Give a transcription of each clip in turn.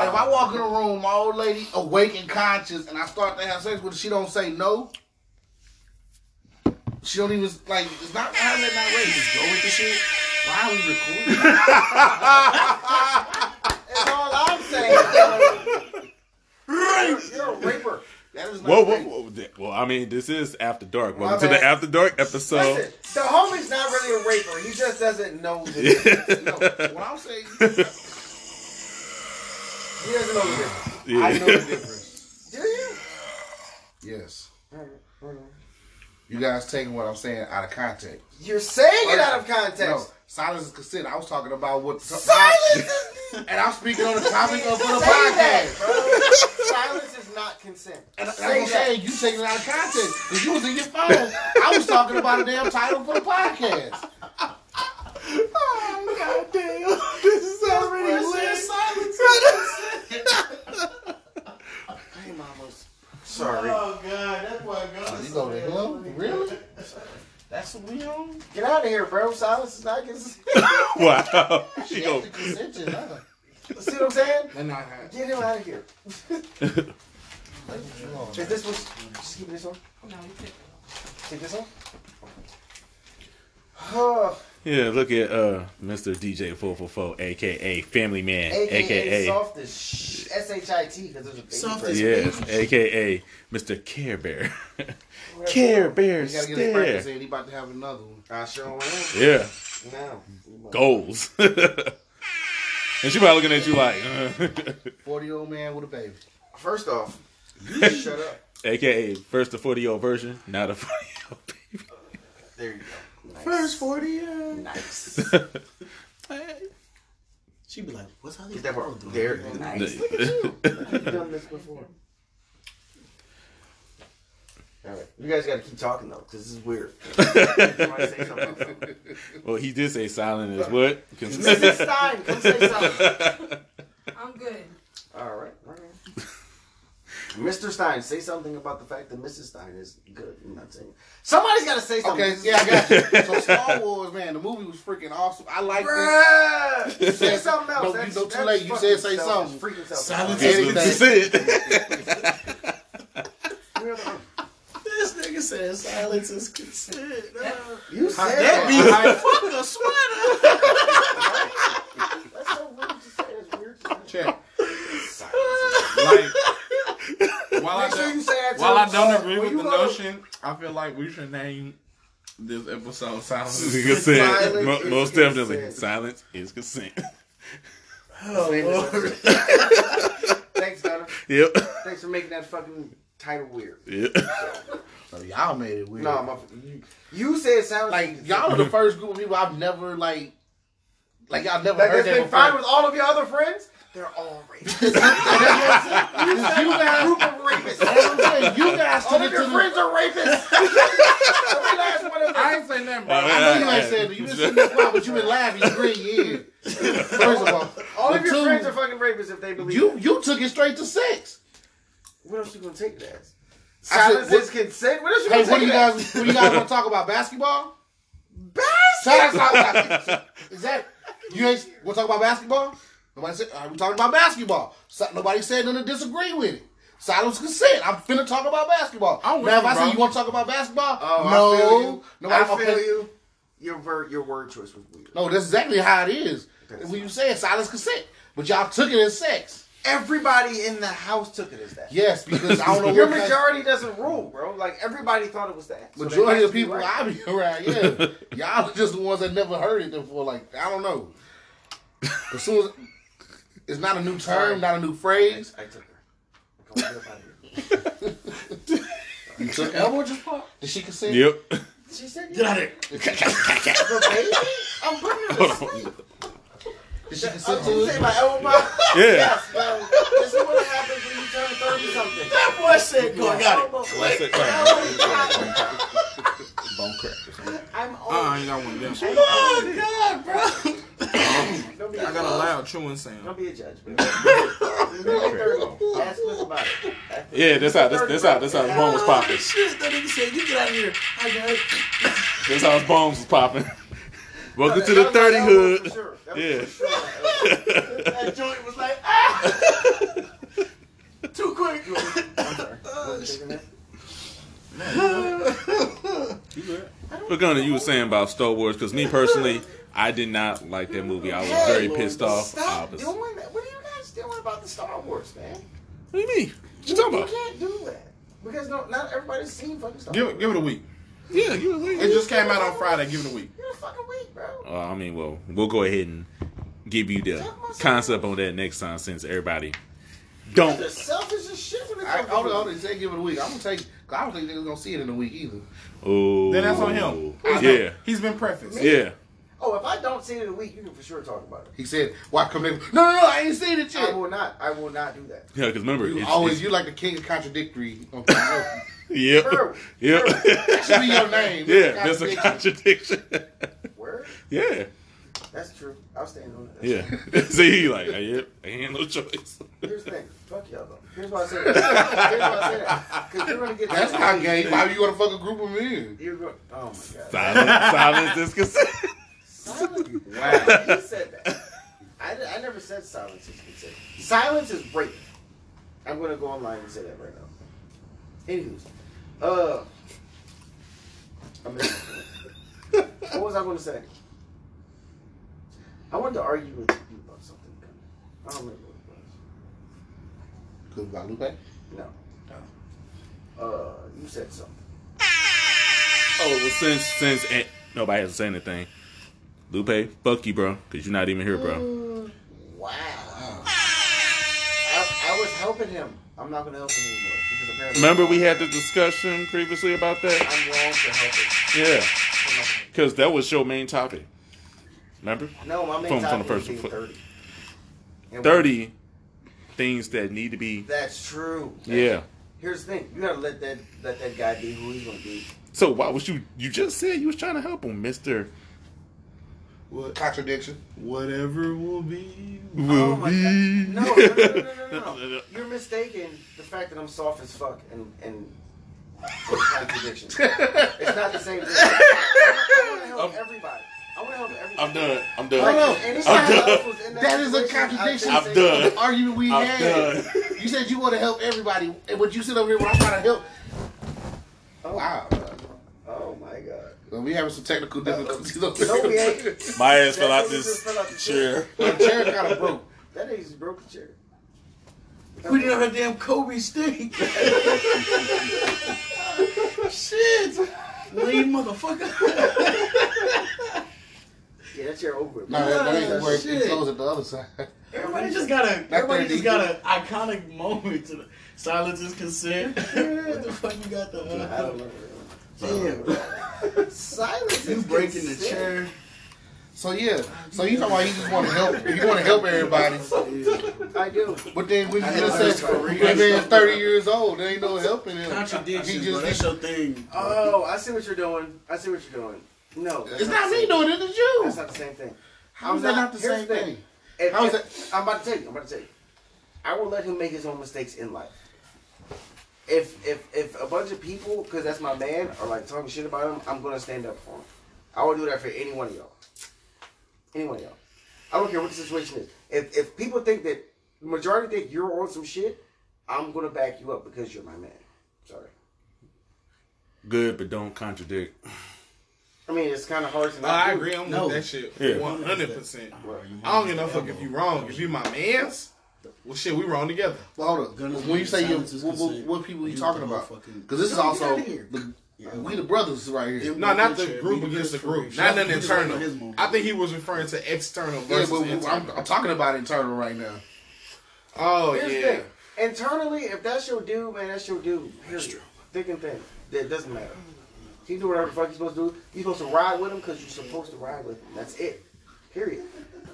if I walk in a room, my old lady awake and conscious, and I start to have sex with her, she don't say no. She don't even like. It's not how that not ready. Just go with the shit. Why are we recording? That's all I'm saying. You're, you're a raper. That is not Whoa, whoa, whoa. Well, I mean, this is After Dark. Welcome to the. After Dark episode. Listen, the homie's not really a raper. He just doesn't know the. No, what I'm saying, He doesn't know the difference. Yeah. I know the difference. Do you? Yes. You guys taking what I'm saying out of context. You're saying it out of context. No, silence is consent. I was talking about what. Silence and I'm speaking on the topic of the Say that, podcast. bro. Silence is not consent. And that's what I'm saying. You taking it out of context because you was in your phone. I was talking about a damn title for the podcast. Oh, God damn. This is already Hey, mamas. Sorry. Oh God, that's what got us. Oh, you go to him? Really? That's what we on? Get out of here, bro. Silence is not consent. Wow. She She got go. the consent, huh? See what I'm saying? They're not high. Get him out of here. Is this one? Just keep this one. No, you take it. Take this one. Oh, Yeah, look at uh Mr. DJ 444, aka Family Man, AKA, aka. soft as sh- S-H-I-T because there's a baby Soft present. Yes, aka Mr. Care Bear. Care Bear You gotta get his practice in. He about to have another one. I sure am. Yeah, Now. goals. and she probably looking at you like, uh, 40 year old man with a baby. First off, you shut up. aka first the 40 year old version, now the 40 year old baby. There you go. Nice. First 40 year Nice. She'd be like, what's all these Get that girls part. doing? There. Nice. Look at you. You've done this before. All right. You guys got to keep talking though, because this is weird. Say something. well, he did say silent is what? Mrs. Stein, come say something. I'm good. All right. All right. Mr. Stein, say something about the fact that Mrs. Stein is good. I'm not saying. Somebody's got to say something. Okay, yeah, I got you. So Star Wars, man, the movie was freaking awesome. I like this. Say something else. No, you That's- know, too that's late. You said say something. Freaking selfish. Silence is That's it. Where This nigga said silence is consent. You said That be that. fuck a sweater. That's so rude to say. That's weird. to say. Check. Silence. Like, while I, sure don't, you say that. while I don't agree with the go- notion, I feel like we should name this episode Silence. Is Consent. Silence Mo- is most definitely, consent. silence is consent. Oh, Thanks, Gunner. yep. Thanks for making that fucking title weird. Yep. So oh, y'all made it weird. No, my, you, you said silence. like y'all are the first group of people I've never like, like y'all never Like heard that's that been before. fine with all of your other friends. They're all rapists. you guys, group of rapists. That's what saying. You guys All of your the. friends are rapists. Every last one of them. I ain't saying nothing, bro. Uh, I know you ain't saying that. You been sitting there quiet, but you been laughing. You green your ear. First of all, all of your two, friends are fucking rapists if they believe. You that. you took it straight to sex. What else you gonna take it as? I said, Silence what- is consent. What else you Hey, gonna what do take you it as? guys? What do you guys want to talk about? Basketball? Basketball. Basketball. Is that you ain't want to talk about basketball? Nobody said. Are we talking about basketball? So, nobody said nothing to disagree with it. Silence consent. I'm finna talk about basketball. I'm with now, if you, I say bro. you want to talk about basketball, Oh, no, I feel you. nobody. I feel okay. you. Your ver- your word choice was weird. No, that's exactly how it is. Okay. When you say silence consent, but y'all took it as sex. Everybody in the house took it as that. Yes, because I don't know Your what kind- majority doesn't rule, bro. Like everybody thought it was that. So Majority of the has to be people right. I be around, yeah, y'all are just the ones that never heard it before. Like I don't know. As soon as it's not a new term, not a new phrase. I took her. Come on, out of here. You took elbow just pop. Did she consent? Yep. She said, Get out of here. "The I'm putting her to sleep." Did she Uh, consent you to say it? my elbow pop? Yeah. Yes, bro. This is what happens when you turn thirty something. That boy said, "Go, I got it." Elbow That's it. Bone crack. I'm Uh, old. I ain't got one of them. Oh God, bro. I got a loud chewing sound. Don't be a judge, bro. Ask us about it. Yeah, this out, this that's how that's how his bones was popping. Shit, that nigga said, "You get out of here." I got This That's how his bones was popping. Welcome to the thirty hood. Yeah. That joint was like ah, too quick. I'm sorry. What you oh, thinking, Gunner, you were saying about Star Wars because me personally. I did not like that movie. I was very pissed off. Stop was, doing that. What are you guys doing about the Star Wars, man? what do you mean? What you talking about? You can't do that because no, not everybody's seen fucking Star Give Wars. give it a week. Yeah, give it a week. It just came out on Friday. Give it a week. You're a fucking weak, bro. Uh, I mean, well, we'll go ahead and give you the concept on that next time since everybody don't. They're selfish as shit when it I, comes hold on, to hold. Say give it a week. I'm gonna take. I don't think they're gonna see it in a week either. Oh, Then that's on him. Yeah, He's been prefaced. yeah. Oh, if I don't see it in a week, you can for sure talk about it. He said, "Why come in?" No, no, no. I ain't seen it yet. I will not. I will not do that. Yeah, because remember, You it's, always, it's, you like the king of contradictory. on Facebook. yep, Bro, yep, that should be your name. yeah. That's a Contradiction. contradiction. Word? yeah, That's true. I'll stand on that. That's yeah. See, he like, yep, ain't no choice. Here's the thing. Fuck y'all though. Here's why I say that. Here's why I say that. Because you're gonna get. That's not gay. Why are you want to fuck a group of men? You're going. Oh my god. Silence, silence is consent. Silence. Wow. You said that. I, I never said silence is consent. Silence is break. I'm gonna go online and say that right now. Anywho's, uh, I mean, what was I gonna say? I wanted to argue with you about something. I don't remember what it Cause about Lupe. was. No. Uh, you said something. Oh, well, since since nobody has to say anything, Lupe, fuck you, bro, because you're not even here, bro. Wow. I, I was helping him. I'm not gonna help him anymore because apparently. Remember we had the discussion previously about that? I'm wrong for helping. Yeah, because that was your main topic. Remember? No, my main From- from topic the was first- being 30. And 30 things that need to be. That's true. Yeah. Here's the thing: you gotta let that let that guy be who he's gonna be. So why was you? You just said you was trying to help him, Mister. What, Contradiction. whatever will be. oh be. No, no, no, no, no, no, no, no. You're mistaken the fact that I'm soft as fuck and and contradiction. it's not the same thing. I want to help I'm- everybody. I want to help everybody. I'm done. I'm Like, done. no. if anybody I'm done. else was in That is a contradiction. I'm done. The argument we I'm had. done. You said you want to help everybody, and but you sit over here when I'm trying to help. Oh, Wow. Oh my god. Well, we having some technical difficulties over No, we ain't. My ass fell out nigga this fell out the chair. The chair kind of broke. That nigga just broke the chair. We didn't have a damn Kobe stick. Shit. Lean motherfucker. Yeah, that chair over. it. No, that, that ain't where it Shit. goes at the other side. Everybody just got a everybody just got an iconic moment to the silence is consent. what the fuck you got the I uh, don't know. Damn. Silence You is breaking the chair. So yeah, so you talking about you just want to help, you want to help everybody, I do. but then when you I just know said that's for that man's thirty years old, there ain't no helping him. Contradictions, He bro. just- That's your thing. Oh, I see what you're doing. I see what you're doing. No, It's not the me doing it, it's you. That's not the same thing. How is that not the same thing. thing? If, How is if- I'm about to tell you. I'm about to tell you. I will let him make his own mistakes in life. If if if a bunch of people, because that's my man, are like talking shit about him, I'm gonna stand up for him. I will do that for any one of y'all. Any one of y'all. I don't care what the situation is. If if people think that the majority think you're on some shit, I'm gonna back you up because you're my man. Sorry. Good, but don't contradict. I mean, it's kind of hard to No, not I agree. I'm No. with that shit. Yeah. One hundred percent. Right. I don't give no fuck if you wrong. If you my man's, well, shit, we wrong together. Well, hold up. Gunners When you say you, what, what, what people you You talking about? Because this is also outta here. the, we the brothers right here. No, not the group be against the group. Not nothing He was waiting internal. on his moment. I think he was referring to external Yeah, but internal. I'm, I'm talking about internal right now. oh Here's yeah. thing. Internally, if that's your dude, man, that's your dude. Period. Thick and thin. It doesn't matter. He do whatever the fuck he's supposed to do. You're supposed to ride with him because you're supposed to ride with him. That's it. Period.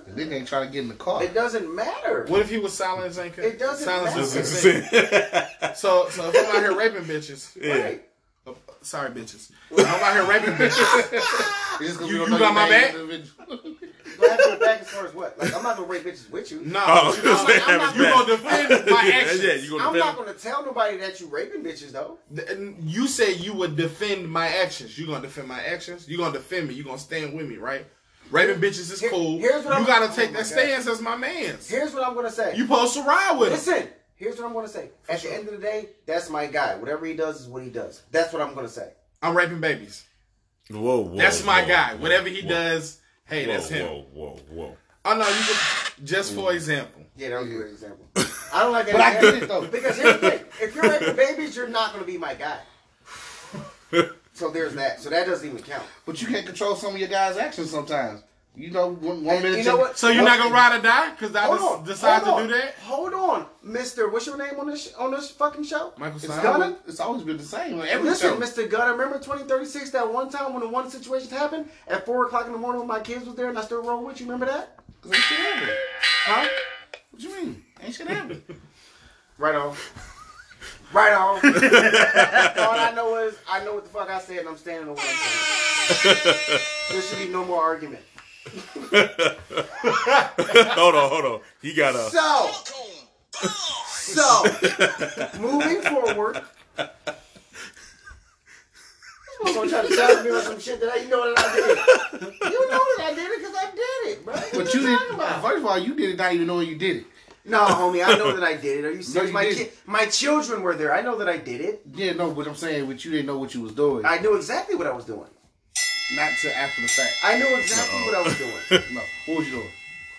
And then they ain't trying to get in the car. It doesn't matter. What if he was silent and ain't It doesn't silence matter. is consent. So, so if I'm out here raping bitches, Right. uh, sorry bitches. If I'm out here raping bitches. It's 'cause You- we don't you got my back? individually. But have to go back as far as what? Like, I'm not gonna rape bitches with you. No, Oh, I'm not, I'm not, you gonna defend my actions. yeah, you gonna I'm defend not gonna tell nobody that you raping bitches though. And You said you would defend my actions. You gonna defend my actions? You gonna defend me? You gonna stand with me, right? Raping bitches is Here- cool. here's what you I'm- gotta oh take my that God. stance as my man's. Here's what I'm gonna say. You supposed to ride with him. Listen, here's what I'm gonna say. At the end of the day, that's my guy. Whatever he does is what he does. That's what I'm gonna say. I'm raping babies. Whoa, whoa. That's my whoa, guy. whoa, Whatever he whoa, does, hey, Whoa, that's him. whoa, whoa, whoa. Oh no, you could just for example. Yeah, that was a good example. I don't like But I any- get it though. Because here's the thing: if you're raping babies, you're not going to be my guy. So there's that. So that doesn't even count. But you can't control some of your guys' actions sometimes. You know, one, one minute you know what? So you're not gonna ride or die because I Hold just on. decide hold to on, do that? Hold on, Mister. What's your name on this on this fucking show? Michael It's, Stein. Gunna? always, it's always been the same. on Every Listen, show. Mr. Gunner, remember 2036, that one time when the one situation happened at 4 o'clock in the morning when my kids was there and I still rolled with you? Remember that? Ain't shit happened. Huh? What you mean? Ain't shit happened. Right on. Right on. All I know is, I know what the fuck I said and I'm standing on what I'm saying. there should be no more argument. hold on, hold on. He got a. So, so, moving forward. I'm gonna try to challenge me on some shit that I you know that I did. You know that I did it because I did it, bro. What But you you talking did. about? First of all, you did it not even knowing you did it. No, homie, I know that I did it. Are you serious? you my ki- my children were there. I know that I did it. Yeah, no, but I'm saying, but you didn't know what you was doing. I knew exactly what I was doing. not to after the fact. I knew exactly what I was doing. No, what was you doing?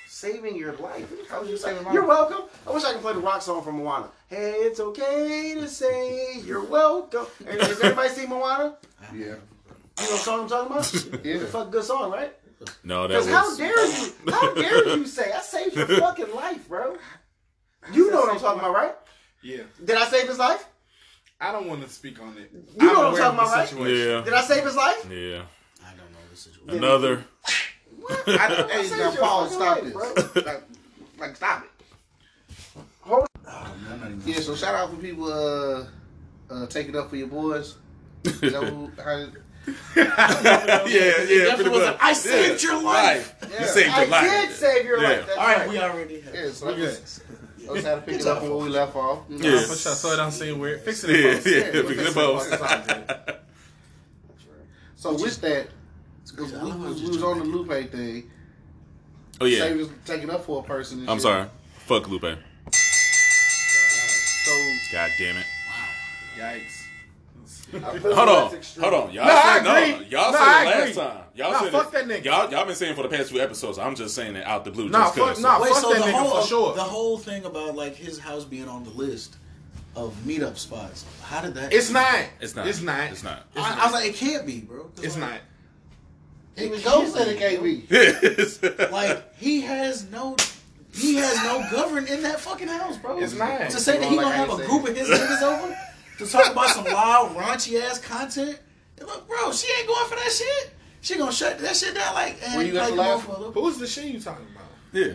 Saving your life. How was you saving my life? You're life? welcome. I wish I could play the rock song from Moana. Hey, it's okay to say you're welcome. And Has everybody seen Moana? Yeah, You know what song I'm talking about? yeah. It's a fucking good song, right? No, that Because was. how dare you? How dare you say I saved your fucking life, bro? You know what I'm talking about, right? Yeah, Did I save his life? I don't want to speak on it. You know what I'm talking about, right? situation. Yeah. Did I save his life? Yeah. I don't know the situation. Another. I, hey, saved now your pause. fucking Stop life, this. like, like, stop it. Hold Oh, man, I'm not even. Yeah. So shout out for people uh, uh taking up for your boys. Is that who, how, yeah, yeah, pretty much. a, "I saved your life." You saved I your life. did save your Yeah. life. That's All right, right. we already have. yeah, so We I good. just, had to pick it up from where we left off. Yeah. For sure, so it don't seem weird. Fix it. Yeah, post. yeah, Yeah, fix fix it it post. It's. So with that, we, crazy. I love how we, we was on the. Lupe thing. Oh yeah. Say we was taking up for a person. I'm shit. sorry. Fuck Lupe. So God damn it. Wow. Yikes. I feel Hold on, hold on. Y'all No, I said no. agree. Y'all No, said I it last agree. time. Y'all No, said fuck it. that nigga. Y'all y'all been saying for the past few episodes. I'm just saying it out the blue. No, just fuck- 'cause. no, Wait, fuck so that the nigga whole for sure. the whole thing about like his house being on the list of meetup spots. How did that? It's not. It's not. It's not. It's not. I, I was like, it can't be, bro. It's like, not. even Ghost said it can't be. Like he has no, he has no govern in that fucking house, bro. It's not. To say that he Like gonna I have a said. group of his niggas over to talk about some loud, raunchy ass content. And look, bro, she ain't going for that shit. She gonna shut that shit down. Like, and Were you at like the last motherfucker. Who's the shit you talking about? yeah.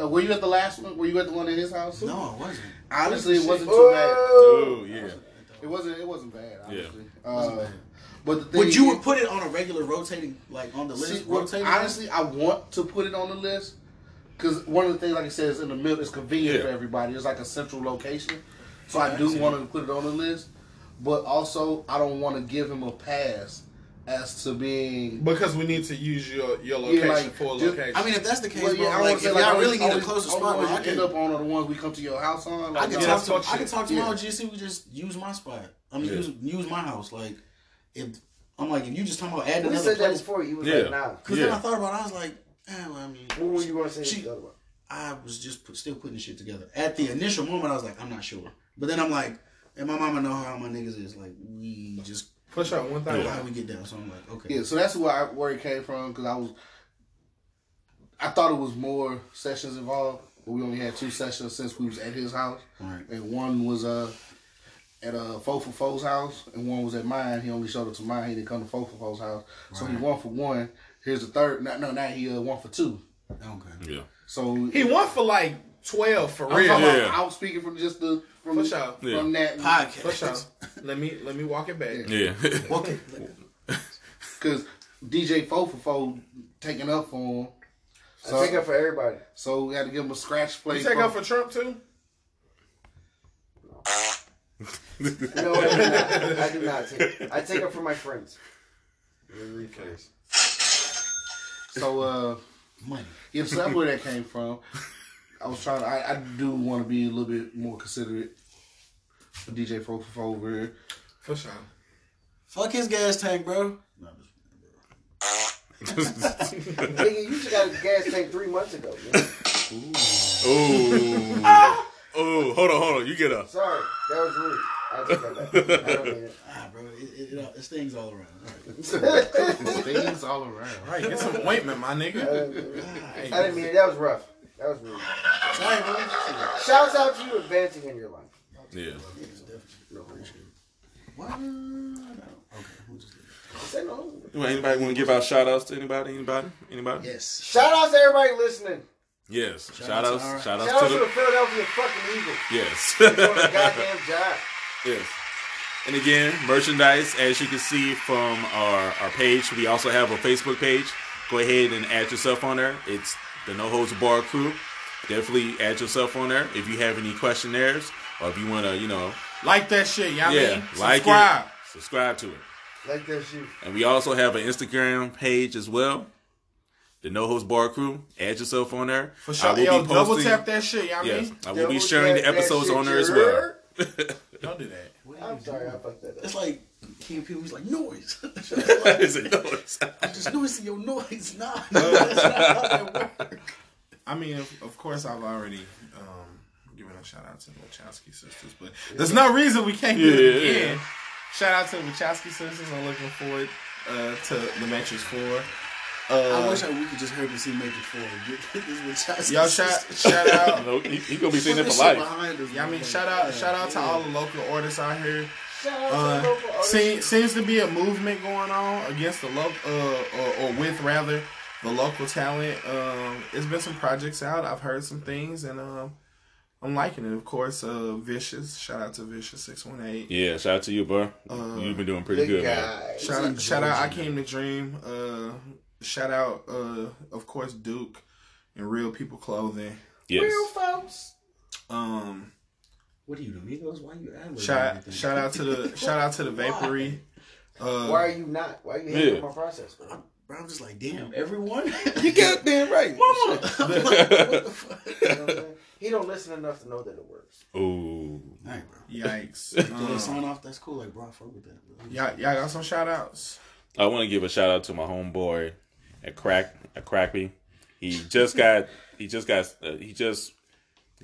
Uh, were you at the last one? Were you at the one in his house? No, I wasn't. Honestly, it wasn't too Oh. Oh yeah. It wasn't. It wasn't bad. Yeah. Honestly. Uh, but the thing Would you is- would put it on a regular rotating, like on the list? See, rotating. honestly, I want to put it on the list because one of the things, like I said, is in the middle. It's convenient Yeah. for everybody. It's like a central location, so I do want to put it on the list. But also, I don't want to give him a pass as to being. Because we need to use your your Yeah, location like, for a just- location. I mean, if that's the case, Well, bro, yeah, I like, want if like y'all really need a closer spot, ones I can, end up on are the ones we come to your house on. I can no, talk to fuck I can talk to Yeah. my GC. We just use my spot. I mean, Yeah. use use my house. Like, if I'm like, if you just talking about adding We another said that place, before. You was Yeah. like, nah. because then I thought about, it, I was like, eh, well, I mean, What were you going to say? She- the other one? I was just put, still putting shit together. At the initial moment, I was like, I'm not sure. But then I'm like, and my mama know how my niggas is. Like, we just Push up one thing. how we get down. So I'm like, okay. Yeah, so that's where I, where it came from because I was. I thought it was more sessions involved, but we only had two sessions since we was at his house, All right. and one was uh at uh Four for Four's house, and one was at mine. He only showed up to mine. He didn't come to Four for Four's house, so he one for one. Here's the third. No, no, now he uh, one for two. Okay. Yeah. So He won for like twelve for I'm real. talking about- Yeah. I was speaking from just the from For sure. Yeah. from that For Podcast. sure. let me let me walk it back. Yeah. Okay. because DJ Four for Four taking up for him. I take up for everybody. So we had to give him a scratch plate. You take from- up for Trump too? No, I do not. I do not take. I take up for my friends. So uh Money. yeah, so that's where that came from. I was trying to I, I do want to be a little bit more considerate for DJ Four for Four over here. For sure. Fuck his gas tank, bro. No, I'm just- Nigga, you just got a gas tank three months ago. Ooh. oh, oh, hold on, hold on. You get up. Sorry, that was rude. I take that back. I don't mean it. Ah, bro, it, it, it, it stings all around. All right. Things all around. Right, get some ointment, my nigga. I didn't mean it. That was rough. That was rude. Sorry, bro. Shouts out to you advancing in your life. Yeah. Niggas definitely appreciate. What? Okay, we'll just leave it. Say no. Well, anybody want to give out shout outs to anybody? Anybody? Anybody? Yes. Shout outs to everybody listening. Yes. Shout Shout outs. to our- Shout Shout outs out to to the the. Philadelphia fucking Eagles. Yes. Doing a goddamn job. Yes. And again, merchandise, as you can see from our, our page, we also have a Facebook page. Go ahead and add yourself on there. It's the No Holds Bar crew. Definitely add yourself on there. If you have any questionnaires or if you want to, you know, Like that shit, y'all yeah, mean? like Subscribe. it, subscribe to it. Like that shit. And we also have an Instagram page as well. The No Holds Bar Crew. Add yourself on there. For sure. I sure. will Yo, be double posting- tap that shit, y'all Yes, mean? I will be sharing the episodes on there as well. Don't do that. I'm sorry, I fucked that up. It's like King Pew. He's like noise. Is it noise? I'm just noticing your noise. Nah, that's not how that works. I mean, of, of course, I've already um, given a shout out to the Wachowski sisters, but there's no reason we can't do it again. yeah. Shout out to the Wachowski sisters. I'm looking forward uh, to The Matrix 4. I Uh, wish I, we could just hear him see Matrix Four. Get, get this with y'all shout, shout out. No, he, he gonna be sitting there Put for this shit life. behind us, Yeah, I mean, shout out, Yeah, shout out to all the local artists out here. Shout out to Uh, the local artists. see, seems to be a movement going on against the local, uh, or, or with rather the local talent. Um, it's been some projects out. I've heard some things, and um, I'm liking it. Of course, uh, Vicious. Shout out to Vicious Six One Eight. Yeah, shout out to you, bro. Uh, You've been doing pretty Good good, man. Shout out, shout out! I came to dream. Uh, shout out, uh, of course, Duke and Real People Clothing. Yes. Real folks. Um, What are you, Amigos? Why you ad shout shout out to the shout out to the Vapory. Uh, Why are you not? Why are you hating Yeah. my process, bro? Bro, I'm just like, damn, everyone. You goddamn right. Mama. I'm like, what the fuck? You know what I'm? He don't listen enough to know that it works. Ooh. All right, bro. Yikes! Little Um, sign off. That's cool. Like, bro, I fuck with that. Bro. y'all, y'all got some shout outs. I want to give a shout out to my homeboy at Crack at Crackby. He just got he just got uh, he just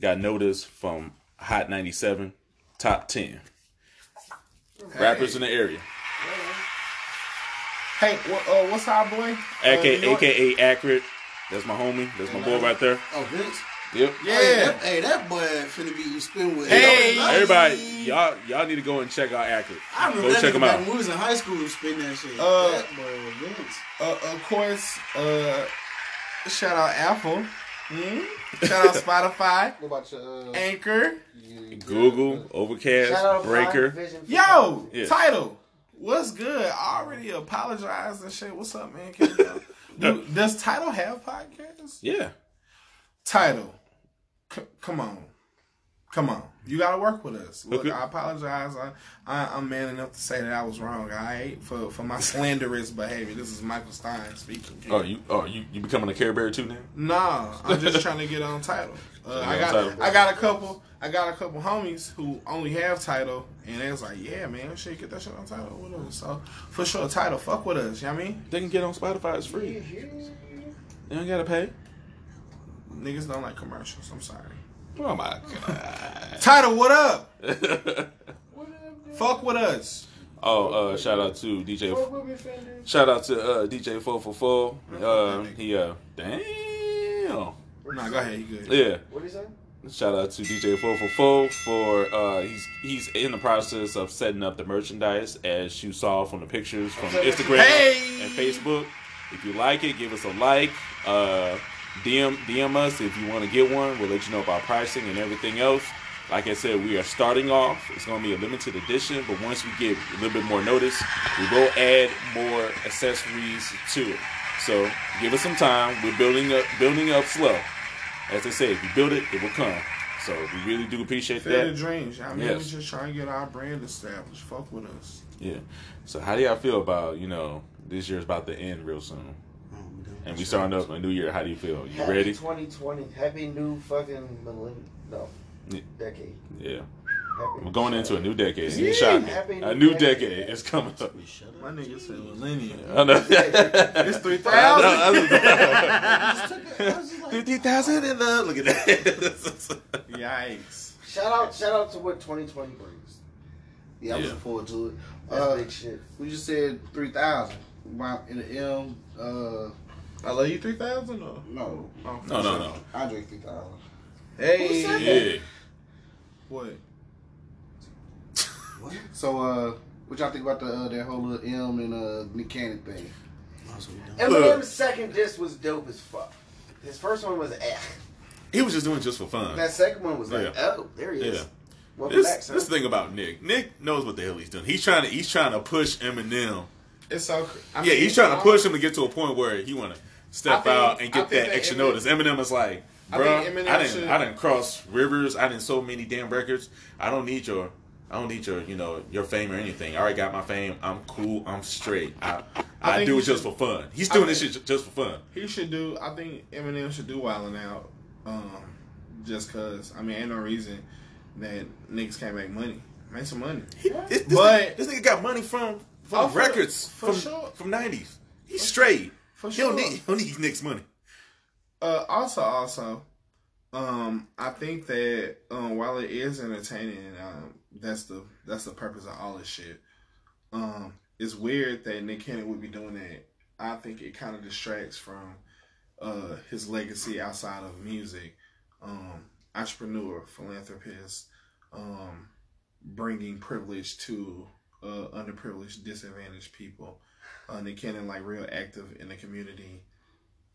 got notice from Hot 97 top 10 rappers in the area. Hey, wha- uh, what's our boy? Uh, AKA, New York- AKA Accurate. That's my homie. That's my boy right there. Oh, Vince. Yep. Hey, Yeah. that, hey, that boy finna be you spin with. Hey, Everybody, y'all y'all need to go and check out Accurate. I remember Go that check him out. when we was in high school spin that shit. Uh, that boy, Vince. Uh, of course, uh, shout out Apple. Mm? Shout out Spotify, What about your uh, Anchor. you- Google, Shout Overcast, out Breaker. Yo, Yeah. Tidal. What's good? I already apologized and shit. What's up, man? Can Do, does Tidal have podcasts? Yeah. Tidal. C- come on. Come on. You gotta work with us. Look, Okay. I apologize. I, I I'm man enough to say that I was wrong. I for for my slanderous behavior. This is Michael Stein speaking. Oh, you oh you, you becoming a Care Bear too now? Nah, I'm just trying to get on Tidal. Uh, I got on Tidal. I got a couple I got a couple homies who only have Tidal and they was like, Yeah man, shit, get that shit on Tidal with us. So for sure Tidal, fuck with us, you know what I mean? They can get on Spotify. It's free. They don't gotta pay. Niggas don't like commercials, I'm sorry. Oh my god. Tidal, what up? Fuck with us. oh, uh, shout out to DJ. Shout out to uh, DJ Four for Four. Uh, he uh, damn. Nah, go ahead, you good. Yeah. What he say? Shout out to DJ Four for for uh, he's he's in the process of setting up the merchandise as you saw from the pictures from Instagram Hey! and Facebook. If you like it, give us a like. Uh, DM DM us if you want to get one. We'll let you know about pricing and everything else. Like I said, we are starting off. It's going to be a limited edition, but once we get a little bit more notice, we will add more accessories to it. So give us some time. We're building up, building up slow. As I say, if you build it, it will come. So we really do appreciate Fair the that. dreams. I mean, Yes. we just trying to get our brand established. Fuck with us. Yeah. So how do y'all feel about you know this year's about to end real soon. And we starting up a new year? How do you feel? You Happy ready? 2020. Happy new fucking millennium. No. Yeah. Decade. Yeah. We're going into a new decade. You shot me. Happy A new new decade. decade is coming up. My nigga said millennium. I know. It's three thousand. Fifty thousand and uh, look at that. Yikes. Shout out, shout out to what 2020 brings. Yeah, I'm Yeah. looking forward to it. That's Uh, big shit. we just said three thousand. In the M, uh, I love you three thousand or no, oh, No, no, no. drink three thousand. Hey. Yeah. What? So, uh, what y'all think about the uh, that whole little M and uh Nick Cannon thing? Eminem's second disc was dope as fuck. His first one was eh. He was just doing it just for fun. That second one was like, Yeah. oh, there he is. Yeah. Welcome This back, son. this thing about Nick. Nick knows what the hell he's doing. He's trying to he's trying to push Eminem. It's so. cr- I Yeah, he's trying to push him to get to a point where he want to step think- out and get that that extra Eminem- notice. Eminem is like, bro, think I, didn't should- I didn't cross rivers. I didn't so many damn records. I don't need your. I don't need your, you know, your fame or anything. I already got my fame. I'm cool. I'm straight. I, I, think do he it just for fun. He's I doing this shit just for fun. He should do. I think Eminem should do Wildin' Out. Um, just cause I mean, ain't no reason that niggas can't make money. Make some money. This, this But- nigga, this nigga got money from from Oh, for- records for from sure. from nineties. He's straight. For He don't need he don't need Nick's money. Uh, also, also, um, I think that um, while it is entertaining, um, that's the that's the purpose of all this shit. Um, it's weird that Nick Cannon would be doing that. I think it kind of distracts from uh, his legacy outside of music. Um, entrepreneur, philanthropist, um, bringing privilege to uh, underprivileged, disadvantaged people. Uh, Nick Cannon, like real active in the community,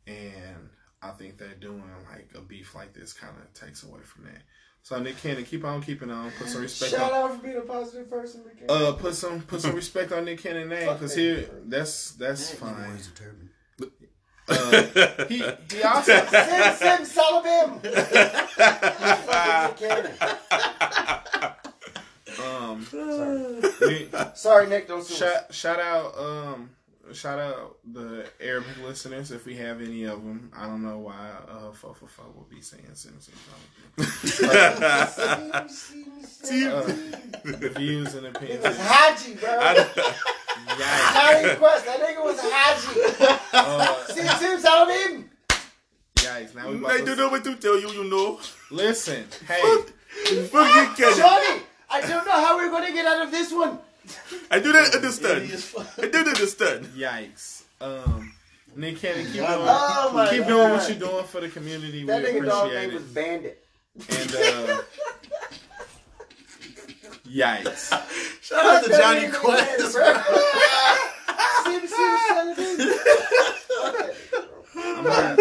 and I think that doing like a beef like this kind of takes away from that. So Nick Cannon, keep on keeping on, put some respect Shout on. out for being a positive person. Nick. Uh, put some put some respect on Nick Cannon name because here that's that's That fine. boy's determined. Uh, he he also Sim Sim Salabim. Nick Cannon. um Sorry. we, Sorry, Nick. Don't sue us. shout shout out um shout out the Arabic listeners if we have any of them. I don't know why uh Fofa will be saying Simpson. Uh, the views and opinions. It opinions. was Hadji, bro. Yikes. Jonny Quest. That nigga was Hadji. Uh, Sim Sim Salabim. yikes. Now we about I to don't know what to tell you. You know, Listen, hey, fuck you, Johnny, I don't know how we're gonna get out of this one. I do that understand. I do that understand. yikes. Um, Nick Cannon, keep doing, Oh my keep God. doing what you're doing for the community. We That nigga dog appreciate name it. was Bandit. And uh, yikes. Shout out to Johnny nigga Quest. Bandit, bro. Sim Sim Salabim. I'm gonna,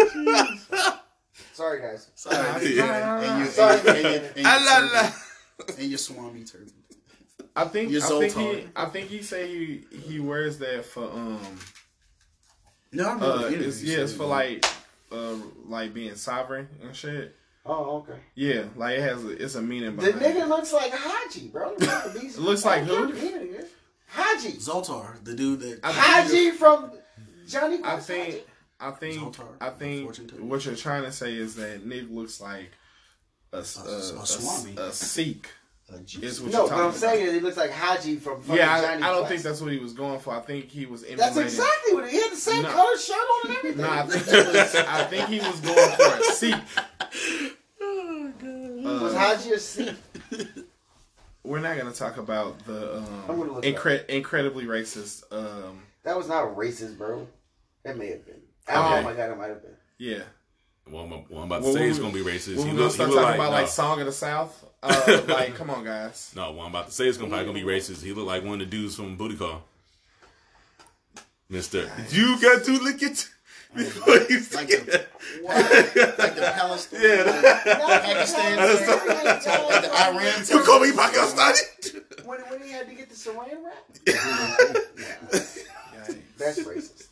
Sorry, guys. Sorry. Yeah. And you, Sorry. and, and, and, and, Ah, la, your and your Swami turban. I think You're I so think tall. he I think he say he he wears that for um No, I remember uh it's, yeah it's for like uh like being sovereign and shit. Oh, okay. Yeah, like it has a, it's a meaning behind. The nigga it. looks like Hadji, bro. it looks like who? Hadji. Zoltar, the dude that. I- Hadji from Johnny I think Hadji. I think Zoltar, I think what you're trying to say is that Nick looks like a a, a a, Swami. a Sikh. Uh, Is what No, what I'm about. saying is he looks like Hadji from fucking Yeah, I, Johnny I don't Quest. think that's what he was going for. I think he was emulating. That's exactly what he had the same No. color shirt on and everything. No, I think he was. I think he was going for a Sikh. Oh, was Uh, Hadji a Sikh? we're not gonna talk about the um, it incre- incredibly racist. Um, That was not racist, bro. It may have been. Okay. Oh my god, it might have been. yeah. Well, I'm, well, I'm about to Well, say we- it's gonna be racist. We're He gonna look, start talking like, about no, like Song of the South. Uh, like, come on, guys. no, well, I'm about to say it's gonna probably gonna be racist. He looked like one of the dudes from Booty Call. Mister, you got to look at before you Like say the- it. like the Palestine. Yeah. Pakistan, like the Iran. You call me Pakistani? When, when he had to get the saran wrap? Yikes. That's racist.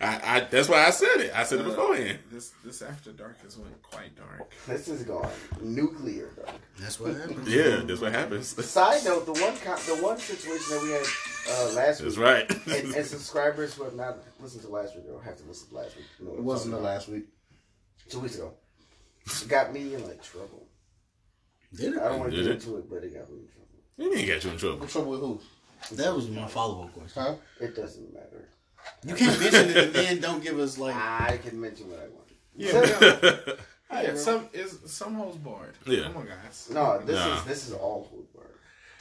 I, I, that's why I said it. I said it beforehand. This this after dark has went quite dark. This is gone nuclear, bro. That's what happens. Yeah, that's what happens. Side note: the one co- the one situation that we had uh, last That's week, right. and, and subscribers who have not listened to last week or have to listen to last week. know what It wasn't the last week. two weeks ago. Got me in like trouble. Did it? I don't want to get into it, but it got me in trouble. You didn't get you in trouble. What's trouble with who? That was my follow up question. Huh? It doesn't matter. You can't mention it and then don't give us like. I can mention what I want. Yeah, yeah. Some is some hoes barred. Yeah. Come on, guys. No, this Nah. is this is all Woodward.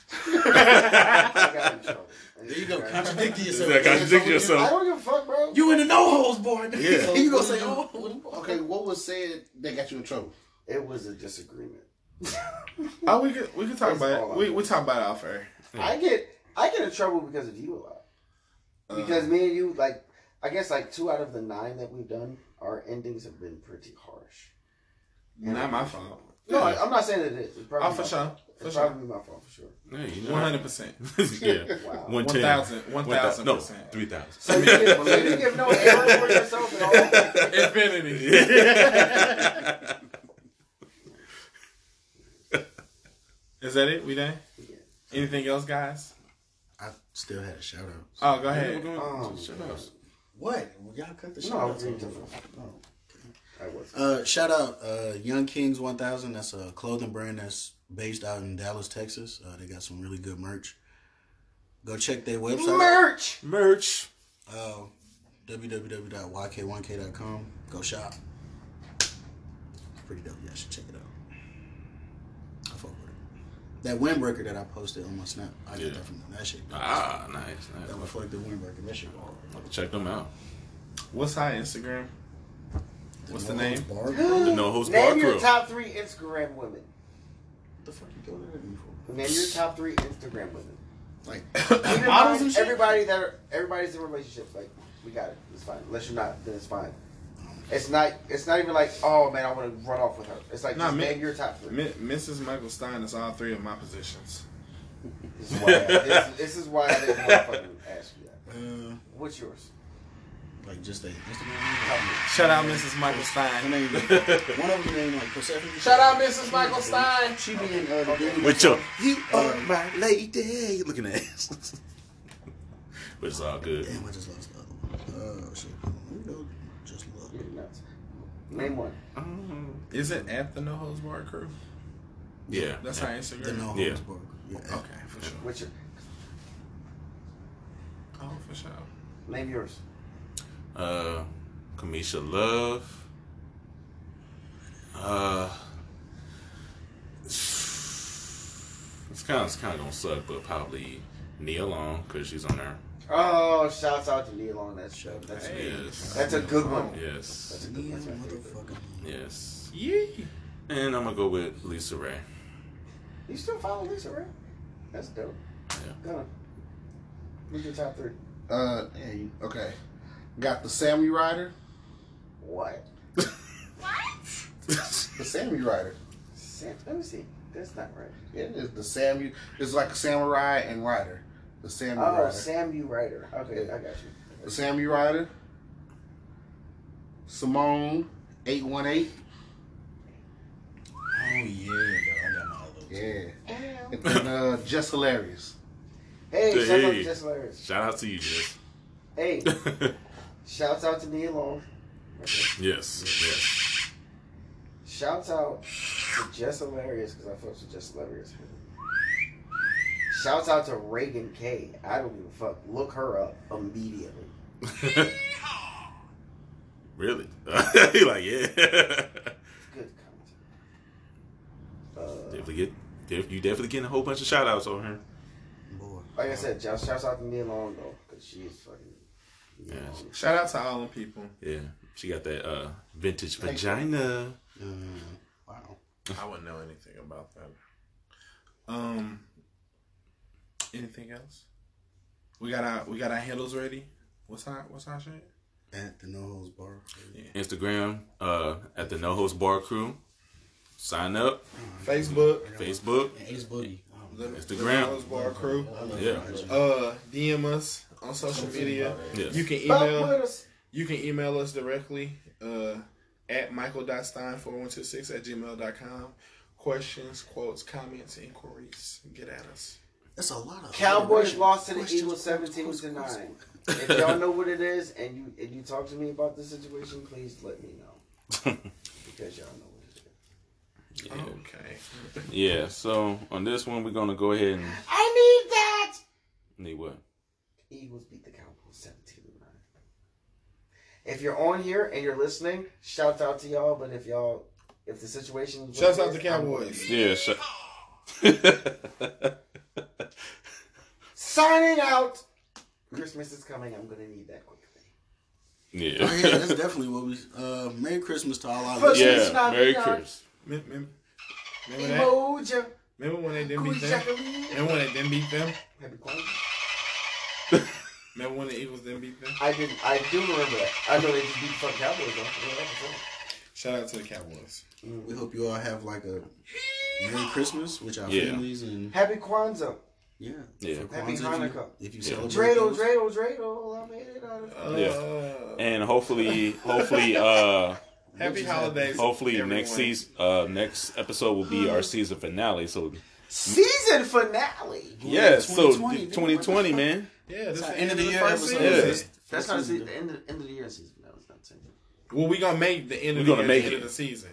I got in trouble. There you go, contradicting yourself. That contradict I yourself. don't give a fuck, bro. You in the no holes board. Yeah. you gonna say, oh, Okay, what was said that got you in trouble? It was a disagreement. Oh, we could we could talk That's about it. I We we talk about it off air. I get I get in trouble because of you a lot. Because um, me and you, like, I guess like two out of the nine that we've done, our endings have been pretty harsh. Not my fault. No, I, I'm not saying it is. It's probably Oh, for my sure. For It's sure. probably my fault for sure. Yeah, you know. One hundred percent. yeah. Wow. 1,000 1,000%. No, three thousand. So you, give, so you give no error for yourself at all? Infinity. Is that it? We done? Anything else, guys? I still had a shout out. Oh, go ahead. Um, Shut up. What? Y'all cut the no, I shout was out. reading No. I was. Uh, shout out uh, Young Kings 1000. That's a clothing brand that's based out in Dallas, Texas. Uh, they got some really good merch. Go check their website. out. Merch! Merch. Uh, www.yk1k.com. Go shop. It's pretty dope. Y'all should check it out. I fuck with it. That windbreaker that I posted on my snap, I got Yeah. that from them. That shit. Ah, nice. That nice. reflective windbreaker. That shit. hard. Check them out. What's our Instagram? What's the name? Bar? The No Holds Bar Name your Crew. top three Instagram women. What the fuck you doing that at me for? Name your top three Instagram women. Like models and shit. everybody that are, everybody's in relationships. Like we got it. It's fine. Unless you're not, then it's fine. It's not. It's not even like, oh man, I want to run off with her. It's like Nah, just man. name your top three. Mi- Mrs. Michael Stein is all three of my positions. This is why. I, this, this is why I didn't motherfucking ask you that. Uh, What's yours? like just a Instagram. Shout out Mrs. Michael Stein. Her Stein. name, one of them named like Persephone. Shout out Mrs. Michael Stein. She be in uh, the dude With your, you are my lady. You looking at ass. but it's all good. Damn, I just lost the other one. Oh shit. We know just look. You're nuts. Name one. Is it at the No Hoes Bar Crew? Yeah. That's yeah. our The Instagram. no Yeah. holds barred. Yeah. Okay, for sure. What's your Oh, for sure. name yours? Uh, Kamisha Love. Uh, it's kind of it's kind of gonna suck, but probably Nia Long because she's on there. Oh, shouts out to Neil on that show. That's Yes, that's a good one. yes, That's a good Yeah, one. That's my favorite. motherfucker. yes. Yee. And I'm gonna go with Lisa Ray. You still follow Lisa, Ray? That's dope. Yeah. Go on. Who's your top three? Uh, yeah, okay. Got the Sammy Rider. What? What? the Sammy Rider. Sam, let me see. That's not right. Yeah, it is the Sammy. It's like a samurai and rider. The Sammy Oh, Rider. Sam U. Ryder. Okay, I got you. the Sammy Rider. Simone, eight one eight. Oh yeah, bro. I got my other. Yeah. And then uh, just hilarious. Hey, shout out to Hey. Jess Hilarious. Shout out to you, Jess. Hey, shouts out to Nia Long. yes, yes. Shouts out to Jess Hilarious because I fucks with Jess Hilarious. Shouts out to Reagan K. I don't give a fuck. Look her up immediately. really? you like yeah? Good content. Uh, definitely get. def- You definitely getting a whole bunch of shout outs on her. Boy. like I said, shouts shouts out to Nia Long though because she is fucking. Yeah. Shout out to all them people. Yeah, she got that uh vintage vagina. Uh, wow. I wouldn't know anything about that. Um, anything else? We got our we got our handles ready. What's our what's our shit? At the no holds bar. Instagram uh at the No Holds Bar Crew. Sign up. Facebook, Facebook. And Ace Boogie. The Instagram. The Rose Bar Crew. Yeah. Uh, DM us on social media. Yes. You can email us. you can email us directly uh, at michael.stein4126 at gmail.com. Questions, quotes, comments, inquiries. Get at us. That's a lot of Cowboys lost to the Questions, Eagles quotes, 17 quotes, to quotes, 9. quotes. If y'all know what it is and you and you talk to me about the situation, please let me know. because y'all know what it is. Yeah. Okay. Yeah. So on this one, we're gonna go ahead and I need that. need what? Eagles beat the Cowboys 17 to 9. If you're on here and you're listening, shout out to y'all. But if y'all, if the situation, is what Shouts it out is, to Cowboys. Yeah. Sh- I'm signing out. Christmas is coming. I'm gonna need that quickly. yeah. Oh, yeah, that's definitely what we. Uh, Merry Christmas to all our First- listeners. It's yeah. Merry Christmas. Mem- mem- Remember that? Remember when they didn't beat them? Kuchakali. Remember when they didn't beat them? Happy Kwanzaa. Remember when the Eagles didn't beat them? I did. I do remember that. I know they just beat the fucking Cowboys though. Yeah, that's what's up. Shout out to the Cowboys. We hope you all have like a Merry Christmas with our Yeah. families and Happy Kwanzaa. Yeah. Yeah. For Happy Kwanzaa, if you- Hanukkah. If you Yeah. celebrate, Dreidel, those. dreidel, dreidel. I made it out of Yeah. Uh, And hopefully, hopefully, uh, happy holidays. hopefully everyone. next season, uh, next episode will be our season finale. So season finale. yeah, so 2020, 2020, man. Yeah, this is the end of the year episode. Yeah. That's not the end of, end of the year season finale. It's not the. Well, we gonna make the end We the gonna year, make the end it. of the season.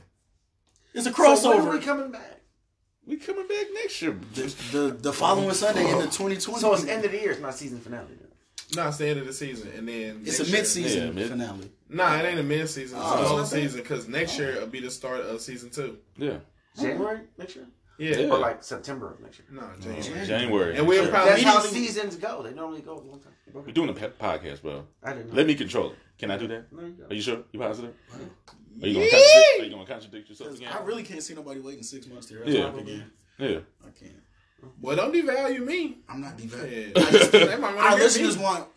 It's a So when are crossover. we coming back? We coming back next year. the, the the following Sunday in the 2020. So it's end of the year. It's not season finale. Then. No, it's the end of the season, and then It's a mid-season Yeah, mid- finale. Nah, it ain't a mid oh. season. It's Oh, the whole season because next year it'll be the start of season two. Yeah, January next year, Yeah, Yeah. or like September of next year. no, January. January. And we'll probably That's how seasons go. They normally go a long time. We're doing a podcast, bro. I didn't know. Let me control it. Can I do that? No, you go. Are you sure? You positive? Are you gonna contradict, are you gonna contradict yourself again? I really can't see nobody waiting six months to hear us Yeah. talk again. Yeah. I can't. Well, don't devalue me. I'm not Yeah. devaluing. They might wanna Our hear listeners me. want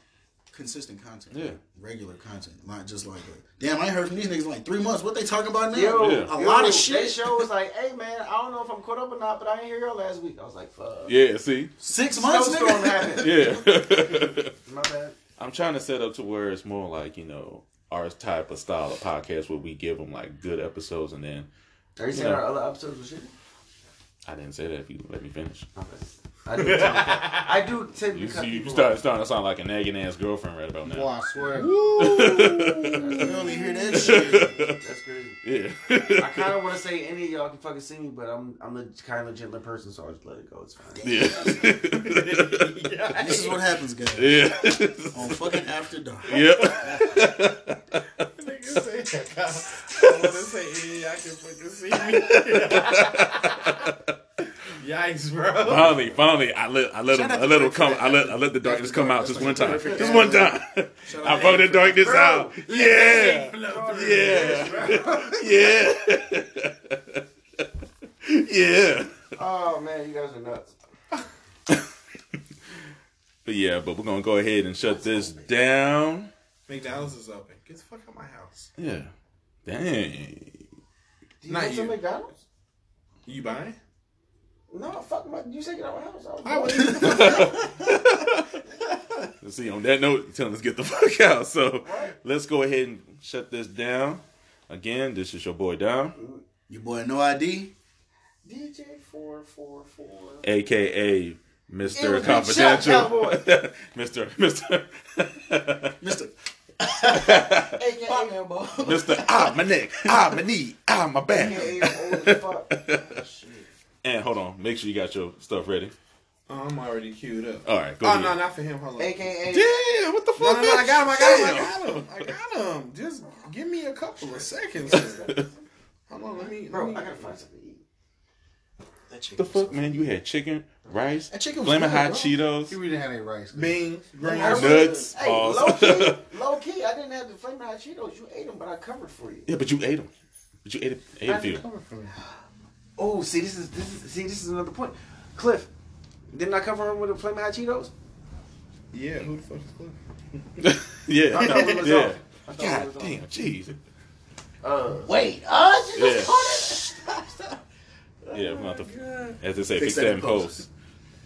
consistent content. Yeah. Regular content. Not just like, a, damn, I ain't heard from these niggas in like three months. What they talking about now? Yo, Yeah. A yo, lot of That shit. show was like, hey man, I don't know if I'm caught up or not, but I didn't hear y'all last week. I was like, fuck. Yeah. See. Six months, Snowstorm nigga. happened. Yeah. My bad. I'm trying to set up to where it's more like you know our type of style of podcast where we give them like good episodes and then Are you saying Yeah. our other episodes were shit? I didn't say that if you let me finish. Okay. I do. Tend, I do tend You to cut see, you start off. starting to sound like a nagging ass girlfriend right about Boy, now. I swear. You only hear that shit. That's crazy. Yeah. I kind of want to say any of y'all can fucking see me, but I'm I'm the kind of gentler person, so I'll just let it go. It's fine. yeah. This is what happens, guys. yeah. On fucking After Dark. yep. Nigga say, I want to say, yeah, I can fucking see me. Yikes, bro. Finally, finally, I let I let him Shout out I let him come I let. I let the darkness come out just one time. Just one time. I out brought the to darkness Bro. out. Yeah. Yeah. Yeah. yeah. Oh man, you guys are nuts. But yeah, but we're gonna go ahead and shut this down. McDonald's is open. Get the fuck out of my house. Yeah. Dang. Do you Not want some you. McDonald's? You buying? No, fuck my. You say get out of my house. I was going. would Let's see. On that note, telling us get the fuck out. So let's go ahead and shut this down. Again, this is your boy Dom, Your boy No ID. DJ four four four. aka Mr. was Big Shot Confidential, Mr. Mr. Mr. AKA elbow. Mr. Ah, my neck, ah, my knee, ah, my back. AKA old as fuck. Shit. And hold on, make sure you got your stuff ready. Oh, I'm already queued up. All right, go ahead. Oh, ahead. no, not for him. Hold on. AKA. Damn, what the fuck? no, no, I got him, I got him, I got him. I got him. Just give me a couple of seconds. here. Hold on, let me. Let Bro, me I gotta find something to eat. That chicken. The fuck, man? You had chicken, rice, That chicken was flaming good, hot bro. Cheetos, You really didn't have any rice. beans, green I onions. really- nuts. Hey, Pause. low key, low key. I didn't have the flaming hot Cheetos. You ate them, but I covered for you. Yeah, but you ate them. But you ate it. Ate a few. Oh, see, this is this is see, this is another point. Cliff, didn't I cover him with the flaming hot Cheetos? Yeah, who the fuck is Cliff? yeah. I thought we was yeah. off. I thought we God was off. damn, jeez. Uh, wait, uh, you Yeah. just caught it. Yeah, I'm about to, as they say, fix, Fix that that in in post.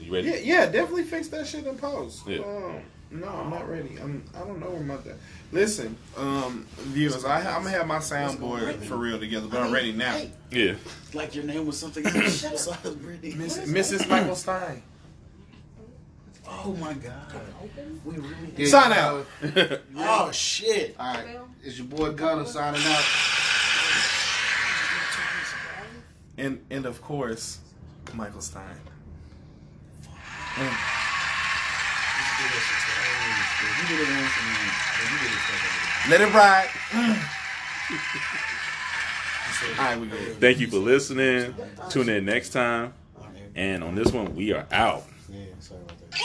You ready? Yeah, yeah, definitely fix that shit in post. Yeah. Um, no, I'm not ready. I'm. I don't know where my. Da- Listen, um, viewers, I, I'm gonna have my soundboard for real together, but I'm ready now. Hey, Yeah. like your name was something else besides Brittany. Miss, Mrs. Michael Stein. Oh my god. We really Yeah, Sign out. Oh shit. All right, it's your boy Gunner signing out. and and of course, Michael Stein. You did that shit so old. You did it once and Let it ride. All right, we good. Thank you for listening. Tune in next time. And on this one, we are out. Yeah, sorry about that.